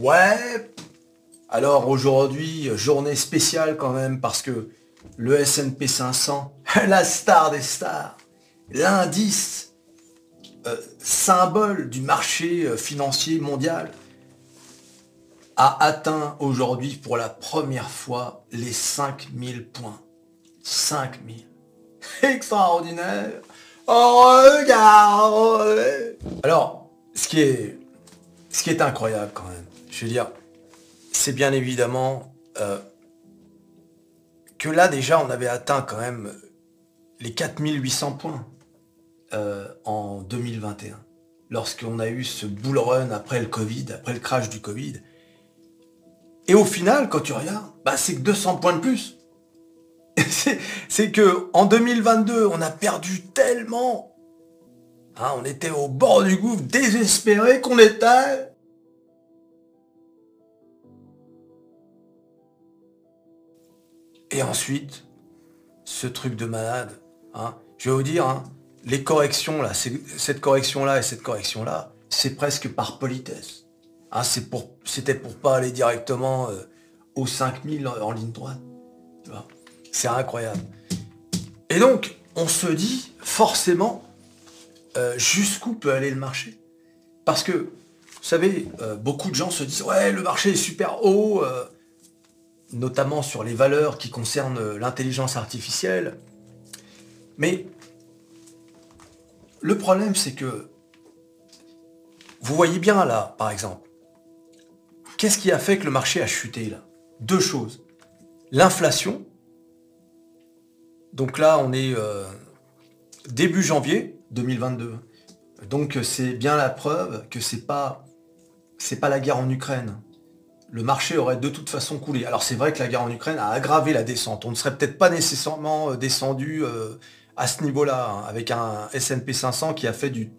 Ouais. Alors aujourd'hui, journée spéciale quand même parce que le S&P 500, la star des stars, l'indice euh, symbole du marché euh, financier mondial, a atteint aujourd'hui pour la première fois les 5000 points. 5000. Extraordinaire. Oh, regarde. Alors, ce qui est, ce qui est incroyable quand même, je veux dire, c'est bien évidemment euh, que là déjà on avait atteint quand même les 4800 points euh, en 2021, lorsqu'on a eu ce bull run après le Covid, après le crash du Covid. Et au final, quand tu regardes, bah, c'est que 200 points de plus. c'est que en 2022, on a perdu tellement. Hein, on était au bord du gouffre, désespéré qu'on était. Et ensuite, ce truc de malade, hein, je vais vous dire, hein, les corrections là, cette correction là et cette correction là, c'est presque par politesse. Hein, c'était pour, pas aller directement euh, aux 5000 en, ligne droite. C'est incroyable. Et donc, on se dit forcément euh, jusqu'où peut aller le marché? Parce que, vous savez, euh, beaucoup de gens se disent, ouais, le marché est super haut, notamment sur les valeurs qui concernent l'intelligence artificielle. Mais le problème, c'est que vous voyez bien là, par exemple, qu'est-ce qui a fait que le marché a chuté là? Deux choses. L'inflation. Donc là, on est euh, début janvier 2022. Donc c'est bien la preuve que c'est pas pas la guerre en Ukraine le marché aurait de toute façon coulé. Alors c'est vrai que la guerre en Ukraine a aggravé la descente. On ne serait peut-être pas nécessairement euh, descendu euh, à ce niveau-là, hein, avec un S&P 500 qui a fait du...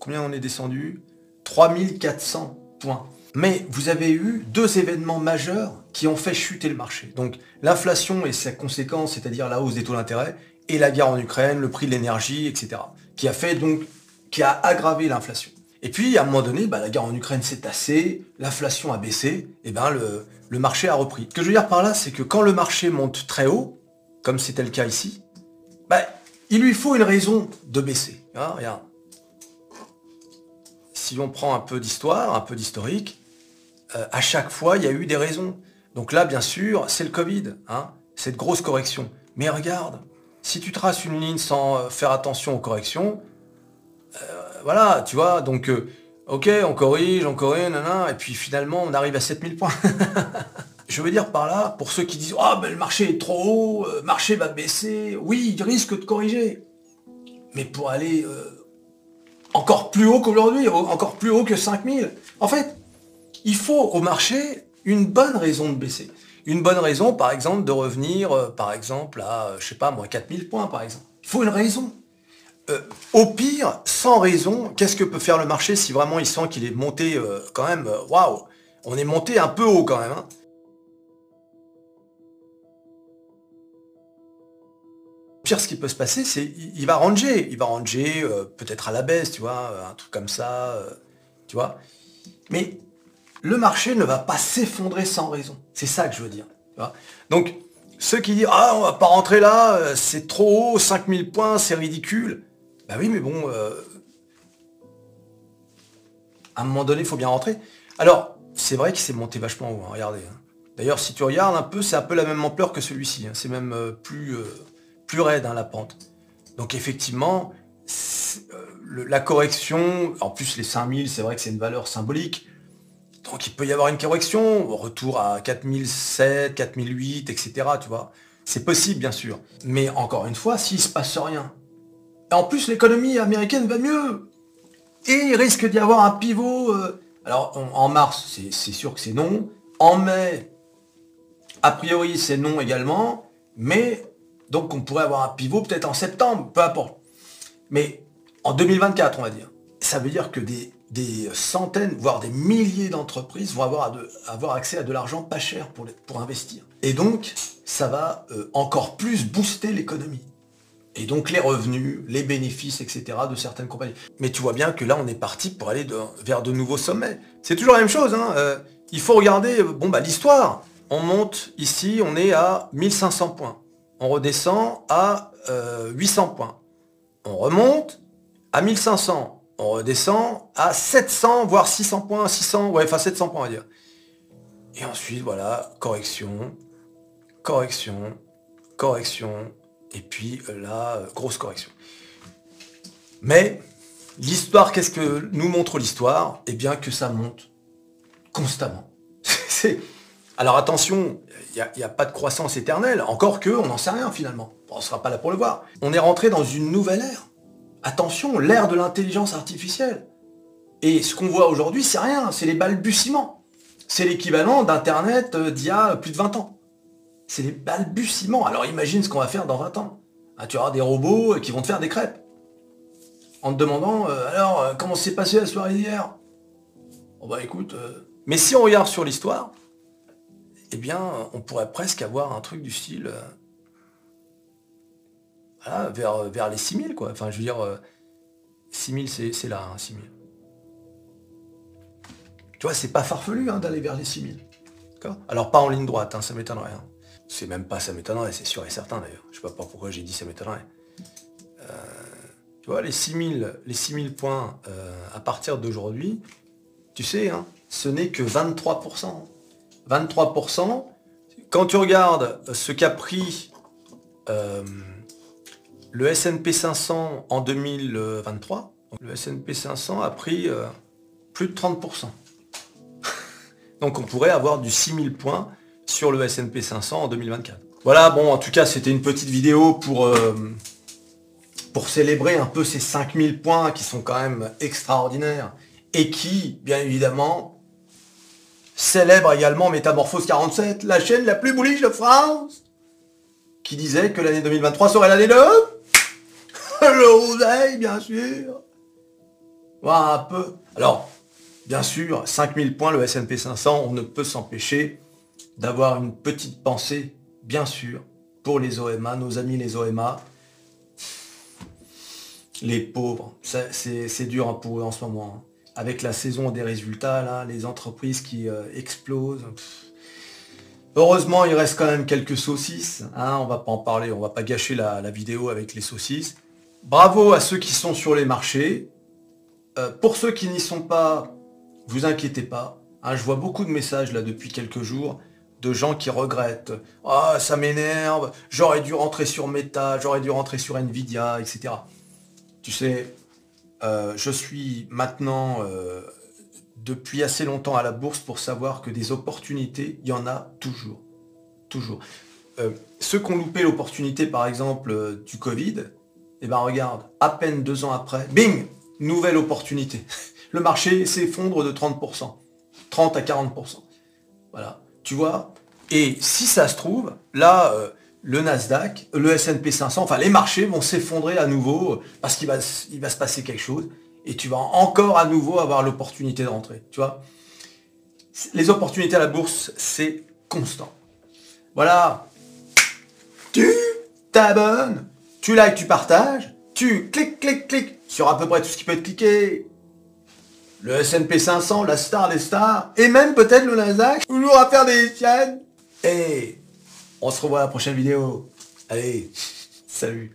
Combien on est descendu? 3400 points. Mais vous avez eu deux événements majeurs qui ont fait chuter le marché. Donc l'inflation et sa conséquence, c'est-à-dire la hausse des taux d'intérêt, et la guerre en Ukraine, le prix de l'énergie, etc. Qui a aggravé l'inflation. Et puis, à un moment donné, bah, la guerre en Ukraine s'est tassée, l'inflation a baissé, et ben le, marché a repris. Ce que je veux dire par là, c'est que quand le marché monte très haut, comme c'était le cas ici, bah, il lui faut une raison de baisser. Hein, regarde. Si on prend un peu d'histoire, un peu d'historique, euh, à chaque fois, il y a eu des raisons. Donc là, bien sûr, c'est le Covid, hein, cette grosse correction. Mais regarde, si tu traces une ligne sans euh, faire attention aux corrections, euh, voilà, tu vois, donc, euh, ok, on corrige, on corrige, nanana, et puis finalement, on arrive à 7000 points. Je veux dire par là, pour ceux qui disent, ah, ben le marché est trop haut, le marché va baisser, oui, il risque de corriger. Mais pour aller encore plus haut qu'aujourd'hui, encore plus haut que 5000, en fait, il faut au marché une bonne raison de baisser. Une bonne raison, par exemple, de revenir, par exemple, à, je sais pas, moi, 4000 points, par exemple. Il faut une raison. Euh, au pire, sans raison, qu'est-ce que peut faire le marché si vraiment il sent qu'il est monté euh, quand même, euh, waouh, on est monté un peu haut quand même. Hein. pire, ce qui peut se passer, c'est il va ranger, il va ranger peut-être à la baisse, tu vois, un truc comme ça, tu vois. Mais le marché ne va pas s'effondrer sans raison. C'est ça que je veux dire. Donc, ceux qui disent Ah, on va pas rentrer là, c'est trop haut, 5000 points, c'est ridicule. Bah oui, mais bon, euh, à un moment donné, il faut bien rentrer. Alors, c'est vrai qu'il s'est monté vachement haut, hein, regardez. Hein. D'ailleurs, si tu regardes un peu, c'est un peu la même ampleur que celui-ci. Hein. C'est même euh, plus, euh, plus raide, la pente. Donc effectivement, la correction, en plus les 5000, c'est vrai que c'est une valeur symbolique. Donc il peut y avoir une correction, retour à 4007, 4008, etc. Tu vois. C'est possible, bien sûr. Mais encore une fois, s'il se passe rien, en plus, l'économie américaine va mieux. Et il risque d'y avoir un pivot. Euh, alors, en mars, c'est sûr que c'est non. En mai, a priori, c'est non également. Mais, donc, on pourrait avoir un pivot peut-être en septembre, peu importe. Mais en 2024, on va dire. Ça veut dire que des, centaines, voire des milliers d'entreprises vont avoir, avoir, accès à de l'argent pas cher pour, pour investir. Et donc, ça va euh, encore plus booster l'économie et donc les revenus, les bénéfices, etc. de certaines compagnies. Mais tu vois bien que là, on est parti pour aller vers de nouveaux sommets. C'est toujours la même chose. Hein, euh, il faut regarder bon, bah, l'histoire. On monte ici, on est à 1500 points. On redescend à 800 points. On remonte à 1500. On redescend à 700, voire 600 points, 600, ouais, enfin 700 points, on va dire. Et ensuite, voilà, correction, correction, correction, et puis euh, là, euh, grosse correction. Mais l'histoire, qu'est-ce que nous montre l'histoire? Eh bien que ça monte constamment. Alors attention, il n'y a, pas de croissance éternelle, encore que on n'en sait rien finalement. on ne sera pas là pour le voir. On est rentré dans une nouvelle ère. Attention, l'ère de l'intelligence artificielle. Et ce qu'on voit aujourd'hui, c'est rien, c'est les balbutiements. C'est l'équivalent d'Internet euh, d'il y a plus de 20 ans. C'est les balbutiements. Alors imagine ce qu'on va faire dans 20 ans. Ah, tu auras des robots qui vont te faire des crêpes. En te demandant, euh, alors, euh, comment s'est passé la soirée d'hier? Bon bah écoute, mais si on regarde sur l'histoire, eh bien, on pourrait presque avoir un truc du style, vers, vers les 6000, quoi. Enfin, je veux dire, 6000, c'est là, hein, 6000. Tu vois, c'est pas farfelu hein, d'aller vers les 6000. Alors pas en ligne droite, hein, ça m'étonnerait. Hein. C'est même pas ça m'étonnerait, c'est sûr et certain d'ailleurs. Je sais pas pourquoi j'ai dit ça m'étonnerait. Euh, tu vois, les 6000, les 6000 points euh, à partir d'aujourd'hui, tu sais, ce n'est que 23%. 23%. Quand tu regardes ce qu'a pris euh, le S&P 500 en 2023, le S&P 500 a pris plus de 30%. Donc on pourrait avoir du 6000 points le S&P 500 en 2024. Voilà, bon, en tout cas, c'était une petite vidéo pour, euh, pour célébrer un peu ces 5000 points qui sont quand même extraordinaires et qui, bien évidemment, célèbrent également Métamorphose 47, la chaîne la plus bullish de France, qui disait que l'année 2023 serait l'année de... le bien sûr. Voilà un peu. Alors, Bien sûr, 5000 points, le S&P 500, on ne peut s'empêcher d'avoir une petite pensée, bien sûr, pour les OMA, nos amis les OMA. Les pauvres, c'est dur pour eux en ce moment. Hein. Avec la saison des résultats, les entreprises qui euh, explosent. Heureusement, il reste quand même quelques saucisses. Hein, on va pas en parler, on va pas gâcher la, vidéo avec les saucisses. Bravo à ceux qui sont sur les marchés. Euh, pour ceux qui n'y sont pas, vous inquiétez pas, hein, je vois beaucoup de messages là depuis quelques jours de gens qui regrettent. Ah, ça m'énerve, j'aurais dû rentrer sur Meta, j'aurais dû rentrer sur Nvidia, etc. Tu sais, euh, je suis maintenant euh, depuis assez longtemps à la bourse pour savoir que des opportunités, il y en a toujours. Toujours. Euh, ceux qui ont loupé l'opportunité, par exemple, du Covid, eh ben regarde, à peine deux ans après, bing, nouvelle opportunité le marché s'effondre de 30%. 30 à 40%. Voilà. Tu vois Et si ça se trouve, là, euh, le Nasdaq, le S&P 500, enfin les marchés vont s'effondrer à nouveau euh, parce qu'il va, va se passer quelque chose et tu vas encore à nouveau avoir l'opportunité de rentrer. Tu vois Les opportunités à la bourse, c'est constant. Voilà. Tu t'abonnes, tu likes, tu partages, tu cliques, cliques, cliques sur à peu près tout ce qui peut être cliqué le S&P 500, la star des stars, et même peut-être le Nasdaq, toujours à faire des chaînes. Et on se revoit à la prochaine vidéo. Allez, salut